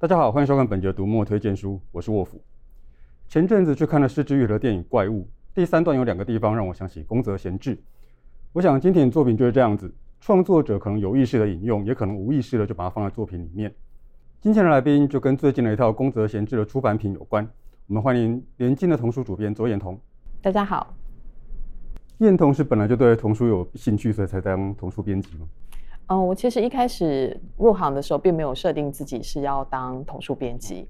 大家好，欢迎收看本节的读墨推荐书，我是沃夫。前阵子去看了是枝裕和的电影《怪物》，第三段有两个地方让我想起宫泽贤治。我想经典作品就是这样子，创作者可能有意识的引用，也可能无意识的就把它放在作品里面。今天的来宾就跟最近的一套宫泽贤治的出版品有关。我们欢迎联经的童书主编左彦彤。大家好。彦彤是本来就对童书有兴趣，所以才当童书编辑吗？嗯，我其实一开始入行的时候，并没有设定自己是要当童书编辑。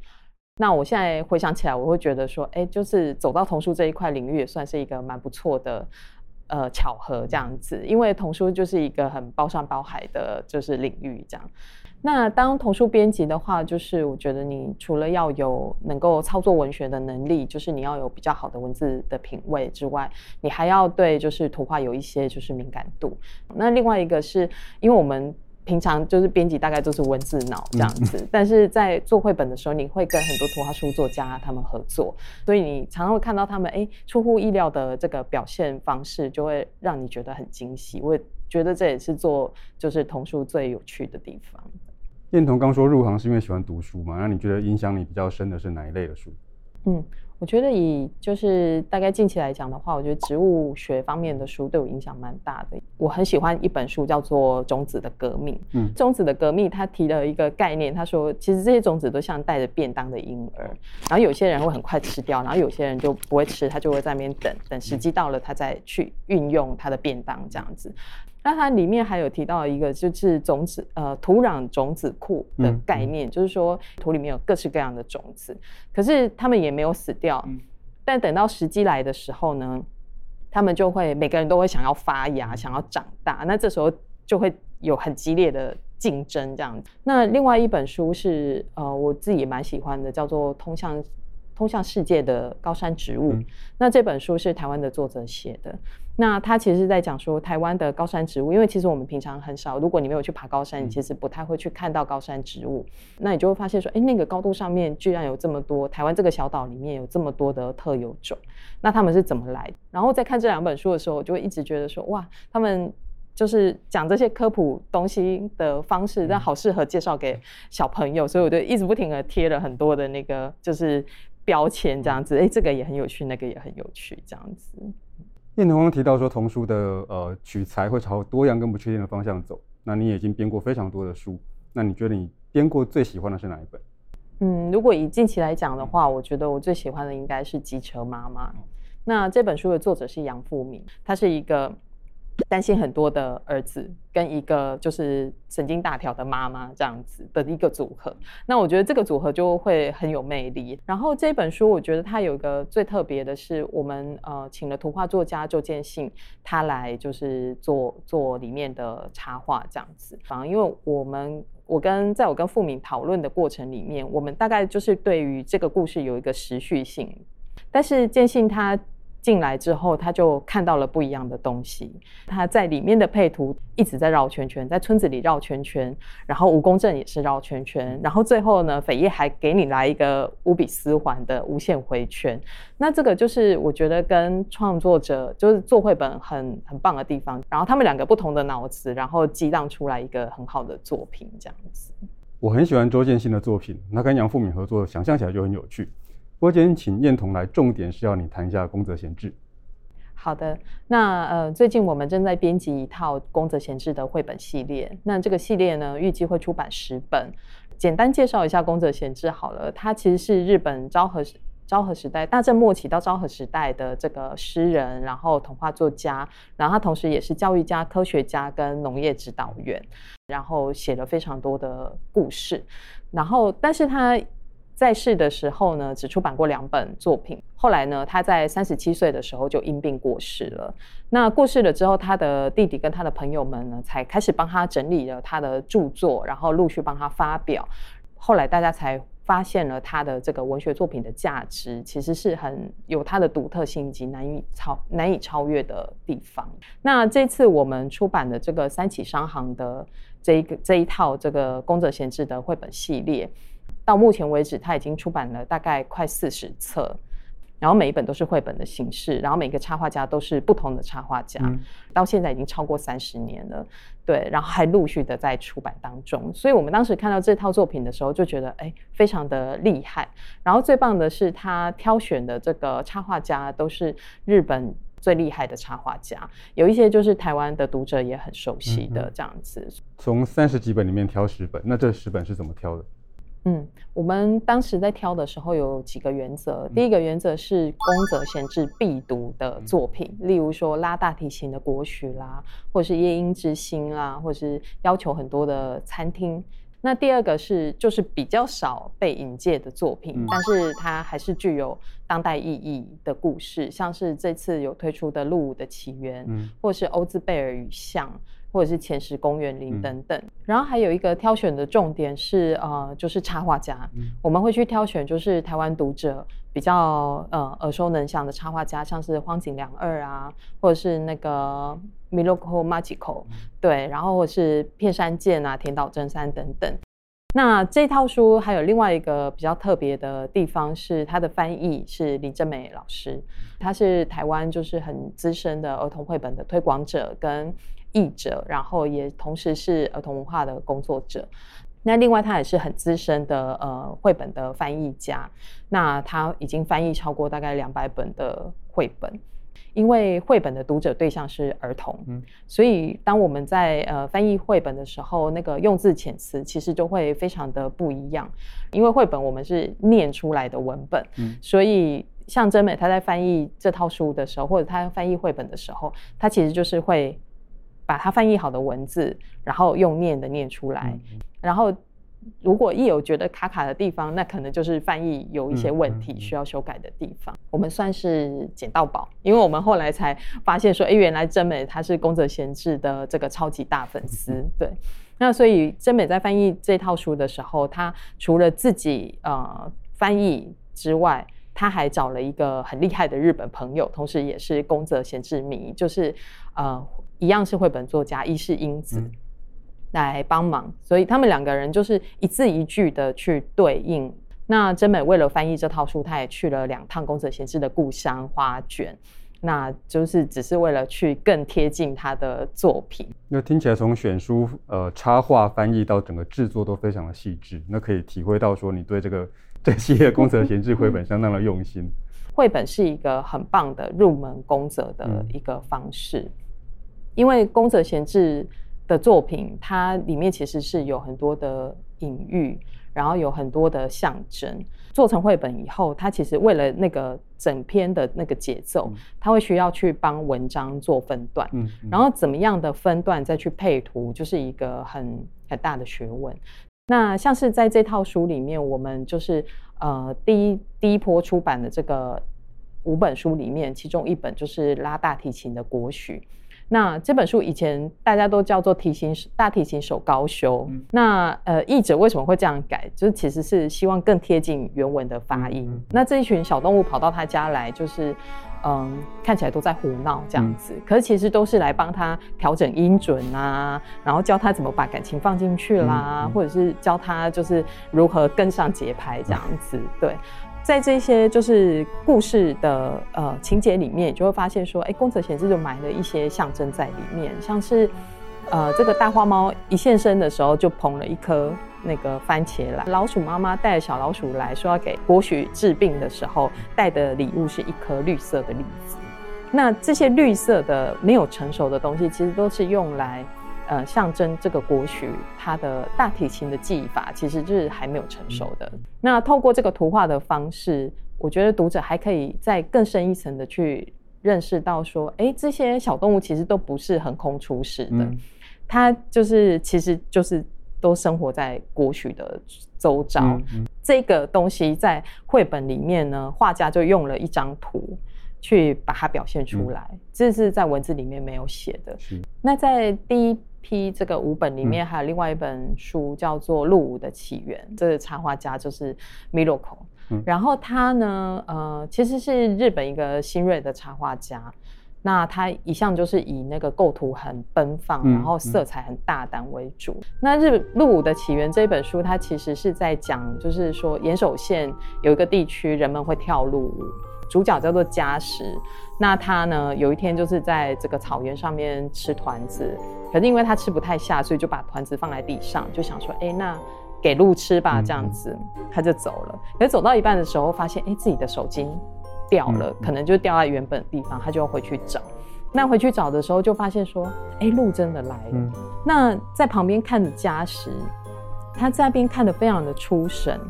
那我现在回想起来，我会觉得说，哎，就是走到童书这一块领域，也算是一个蛮不错的呃巧合这样子。因为童书就是一个很包山包海的，就是领域这样。那当童书编辑的话，就是我觉得你除了要有能够操作文学的能力，就是你要有比较好的文字的品味之外，你还要对就是图画有一些就是敏感度。那另外一个是因为我们平常就是编辑大概都是文字脑这样子，嗯、但是在做绘本的时候，你会跟很多图画书作家他们合作，所以你常常会看到他们哎出乎意料的这个表现方式，就会让你觉得很惊喜。我也觉得这也是做就是童书最有趣的地方。彦彤刚说入行是因为喜欢读书嘛？那你觉得影响你比较深的是哪一类的书？嗯，我觉得以就是大概近期来讲的话，我觉得植物学方面的书对我影响蛮大的。我很喜欢一本书叫做《种子的革命》。嗯，《种子的革命》它提了一个概念，他说其实这些种子都像带着便当的婴儿，然后有些人会很快吃掉，然后有些人就不会吃，他就会在那边等等时机到了，他再去运用他的便当这样子。那它里面还有提到一个，就是种子呃土壤种子库的概念，嗯嗯、就是说土里面有各式各样的种子，可是他们也没有死掉，嗯、但等到时机来的时候呢，他们就会每个人都会想要发芽，想要长大，那这时候就会有很激烈的竞争这样子。那另外一本书是呃我自己也蛮喜欢的，叫做《通向通向世界的高山植物》，嗯、那这本书是台湾的作者写的。那他其实是在讲说，台湾的高山植物，因为其实我们平常很少，如果你没有去爬高山，你其实不太会去看到高山植物。那你就会发现说，哎，那个高度上面居然有这么多，台湾这个小岛里面有这么多的特有种，那他们是怎么来的？然后在看这两本书的时候，我就会一直觉得说，哇，他们就是讲这些科普东西的方式，但好适合介绍给小朋友，所以我就一直不停的贴了很多的那个就是标签这样子，哎，这个也很有趣，那个也很有趣，这样子。彦彤刚刚提到说，童书的呃取材会朝多样跟不确定的方向走。那你已经编过非常多的书，那你觉得你编过最喜欢的是哪一本？嗯，如果以近期来讲的话，我觉得我最喜欢的应该是《机车妈妈》。那这本书的作者是杨富明，他是一个。担心很多的儿子跟一个就是神经大条的妈妈这样子的一个组合，那我觉得这个组合就会很有魅力。然后这本书我觉得它有一个最特别的是，我们呃请了图画作家周建信，他来就是做做里面的插画这样子。反而，因为我们我跟在我跟付敏讨论的过程里面，我们大概就是对于这个故事有一个时序性，但是建信他。进来之后，他就看到了不一样的东西。他在里面的配图一直在绕圈圈，在村子里绕圈圈，然后蜈蚣镇也是绕圈圈，然后最后呢，扉页还给你来一个无比丝环的无限回圈。那这个就是我觉得跟创作者就是做绘本很很棒的地方。然后他们两个不同的脑子，然后激荡出来一个很好的作品，这样子。我很喜欢周建新的作品，那跟杨富敏合作，想象起来就很有趣。我今天请燕彤来，重点是要你谈一下宫泽贤治。好的，那呃，最近我们正在编辑一套宫泽贤治的绘本系列。那这个系列呢，预计会出版十本。简单介绍一下宫泽贤治好了，他其实是日本昭和时昭和时代大正末期到昭和时代的这个诗人，然后童话作家，然后他同时也是教育家、科学家跟农业指导员，然后写了非常多的故事。然后，但是他在世的时候呢，只出版过两本作品。后来呢，他在三十七岁的时候就因病过世了。那过世了之后，他的弟弟跟他的朋友们呢，才开始帮他整理了他的著作，然后陆续帮他发表。后来大家才发现了他的这个文学作品的价值，其实是很有他的独特性以及难以超难以超越的地方。那这次我们出版的这个三起商行的这一个这一套这个宫泽贤治的绘本系列。到目前为止，他已经出版了大概快四十册，然后每一本都是绘本的形式，然后每个插画家都是不同的插画家，嗯、到现在已经超过三十年了，对，然后还陆续的在出版当中。所以我们当时看到这套作品的时候，就觉得哎，非常的厉害。然后最棒的是，他挑选的这个插画家都是日本最厉害的插画家，有一些就是台湾的读者也很熟悉的这样子。嗯、从三十几本里面挑十本，那这十本是怎么挑的？嗯，我们当时在挑的时候有几个原则。第一个原则是宫泽贤治必读的作品，例如说拉大提琴的国曲啦，或者是夜莺之星啦，或者是要求很多的餐厅。那第二个是就是比较少被引介的作品，但是它还是具有当代意义的故事，像是这次有推出的《鹿舞的起源》，或是欧兹贝尔与象。或者是前十公园林等等，嗯、然后还有一个挑选的重点是呃，就是插画家，嗯、我们会去挑选就是台湾读者比较呃耳熟能详的插画家，像是荒井良二啊，或者是那个 Miroko Magico，对，然后或是片山健啊、田岛真三等等。那这套书还有另外一个比较特别的地方是，它的翻译是李正美老师，他是台湾就是很资深的儿童绘本的推广者跟。译者，然后也同时是儿童文化的工作者。那另外，他也是很资深的呃绘本的翻译家。那他已经翻译超过大概两百本的绘本。因为绘本的读者对象是儿童，嗯，所以当我们在呃翻译绘本的时候，那个用字遣词其实就会非常的不一样。因为绘本我们是念出来的文本，嗯，所以像真美他在翻译这套书的时候，或者他翻译绘本的时候，他其实就是会。把它翻译好的文字，然后用念的念出来。嗯、然后，如果一有觉得卡卡的地方，那可能就是翻译有一些问题需要修改的地方。我们算是捡到宝，因为我们后来才发现说，哎，原来真美她是宫泽贤治的这个超级大粉丝。嗯、对，那所以真美在翻译这套书的时候，她除了自己呃翻译之外，她还找了一个很厉害的日本朋友，同时也是宫泽贤治迷，就是呃。一样是绘本作家伊势英子来帮忙，嗯、所以他们两个人就是一字一句的去对应。那真美为了翻译这套书，他也去了两趟宫泽贤治的故乡花卷，那就是只是为了去更贴近他的作品。那听起来从选书、呃插画、翻译到整个制作都非常的细致，那可以体会到说你对这个 这系列宫泽贤治绘本相当的用心。绘本是一个很棒的入门宫泽的一个方式。嗯因为宫泽贤治的作品，它里面其实是有很多的隐喻，然后有很多的象征。做成绘本以后，它其实为了那个整篇的那个节奏，它会需要去帮文章做分段，嗯，然后怎么样的分段再去配图，就是一个很很大的学问。那像是在这套书里面，我们就是呃第一第一波出版的这个五本书里面，其中一本就是拉大提琴的国曲。那这本书以前大家都叫做提琴大提琴手高修。嗯、那呃，译者为什么会这样改？就是其实是希望更贴近原文的发音。那这一群小动物跑到他家来，就是嗯，看起来都在胡闹这样子，嗯、可是其实都是来帮他调整音准啊，然后教他怎么把感情放进去啦，或者是教他就是如何跟上节拍这样子，嗯、对。在这些就是故事的呃情节里面，就会发现说，哎，宫泽贤治就埋了一些象征在里面，像是呃这个大花猫一现身的时候就捧了一颗那个番茄来，老鼠妈妈带小老鼠来说要给国许治病的时候带的礼物是一颗绿色的栗子，那这些绿色的没有成熟的东西，其实都是用来。呃，象征这个国曲，它的大提琴的技法其实就是还没有成熟的。嗯、那透过这个图画的方式，我觉得读者还可以再更深一层的去认识到说，哎、欸，这些小动物其实都不是横空出世的，嗯、它就是其实就是都生活在国曲的周遭。嗯嗯、这个东西在绘本里面呢，画家就用了一张图去把它表现出来，嗯、这是在文字里面没有写的。是那在第一。批这个五本里面还有另外一本书叫做《鹿舞的起源》，这个插画家就是 Miroko，嗯、然后他呢，呃，其实是日本一个新锐的插画家。那他一向就是以那个构图很奔放，嗯、然后色彩很大胆为主。嗯、那日《鹿舞的起源》这本书，它其实是在讲，就是说岩手县有一个地区人们会跳鹿舞。主角叫做嘉实，那他呢有一天就是在这个草原上面吃团子，可是因为他吃不太下，所以就把团子放在地上，就想说，哎，那给鹿吃吧，这样子，他就走了。可是走到一半的时候，发现哎自己的手机掉了，可能就掉在原本的地方，他就要回去找。那回去找的时候，就发现说，哎，鹿真的来了。嗯、那在旁边看着嘉实，他在那边看得非常的出神。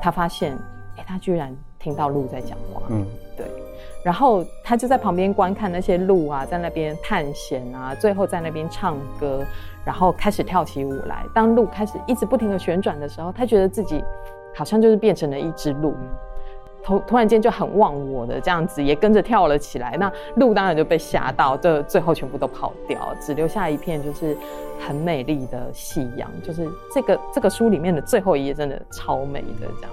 他发现，哎，他居然听到鹿在讲话。嗯，对。然后他就在旁边观看那些鹿啊，在那边探险啊，最后在那边唱歌，然后开始跳起舞来。当鹿开始一直不停的旋转的时候，他觉得自己好像就是变成了一只鹿。突突然间就很忘我的这样子，也跟着跳了起来。那鹿当然就被吓到，这最后全部都跑掉，只留下一片就是很美丽的夕阳。就是这个这个书里面的最后一页真的超美的，这样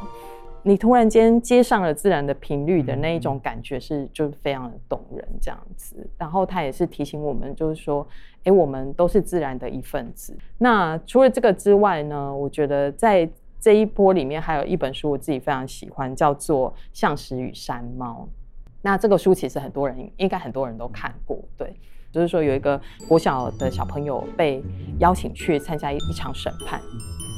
你突然间接上了自然的频率的那一种感觉是就是非常的动人这样子。然后他也是提醒我们，就是说，哎，我们都是自然的一份子。那除了这个之外呢，我觉得在。这一波里面还有一本书，我自己非常喜欢，叫做《象石与山猫》。那这个书其实很多人应该很多人都看过，对，就是说有一个国小的小朋友被邀请去参加一一场审判，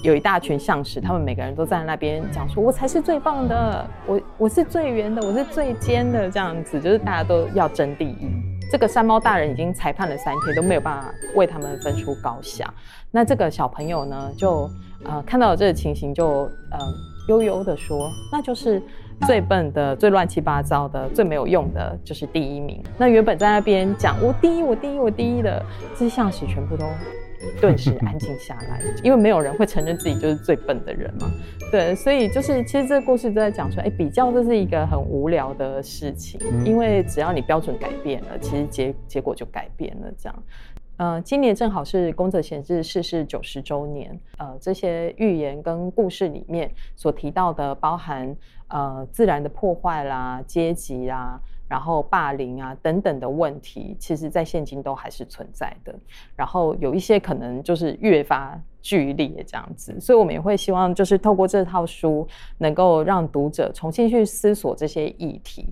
有一大群象石，他们每个人都在那边讲说：“我才是最棒的，我我是最圆的，我是最尖的。”这样子，就是大家都要争第一。这个山猫大人已经裁判了三天，都没有办法为他们分出高下。那这个小朋友呢，就。呃，看到了这个情形就，就呃悠悠的说，那就是最笨的、最乱七八糟的、最没有用的，就是第一名。那原本在那边讲我第一、我第一、我第一的这些象石，全部都顿时安静下来，因为没有人会承认自己就是最笨的人嘛。对，所以就是其实这个故事都在讲说，哎，比较这是一个很无聊的事情，因为只要你标准改变了，其实结结果就改变了，这样。呃，今年正好是宫泽贤治逝世九十周年。呃，这些寓言跟故事里面所提到的，包含呃自然的破坏啦、阶级啊，然后霸凌啊等等的问题，其实在现今都还是存在的。然后有一些可能就是越发剧烈这样子，所以我们也会希望就是透过这套书，能够让读者重新去思索这些议题。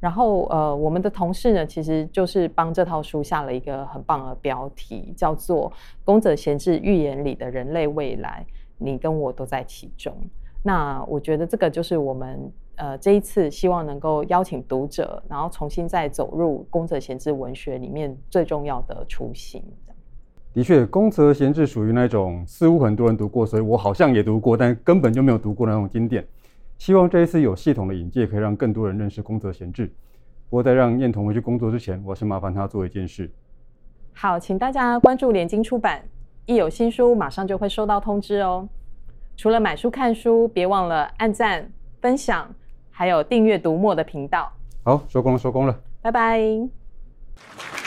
然后，呃，我们的同事呢，其实就是帮这套书下了一个很棒的标题，叫做《宫泽贤治寓言里的人类未来》，你跟我都在其中。那我觉得这个就是我们呃这一次希望能够邀请读者，然后重新再走入宫泽贤治文学里面最重要的雏形。的确，宫泽贤治属于那种似乎很多人读过，所以我好像也读过，但根本就没有读过那种经典。希望这一次有系统的引介，可以让更多人认识宫泽贤治。不过，在让燕彤回去工作之前，我先麻烦他做一件事。好，请大家关注联经出版，一有新书马上就会收到通知哦。除了买书看书，别忘了按赞、分享，还有订阅读墨的频道。好，收工了，收工了，拜拜。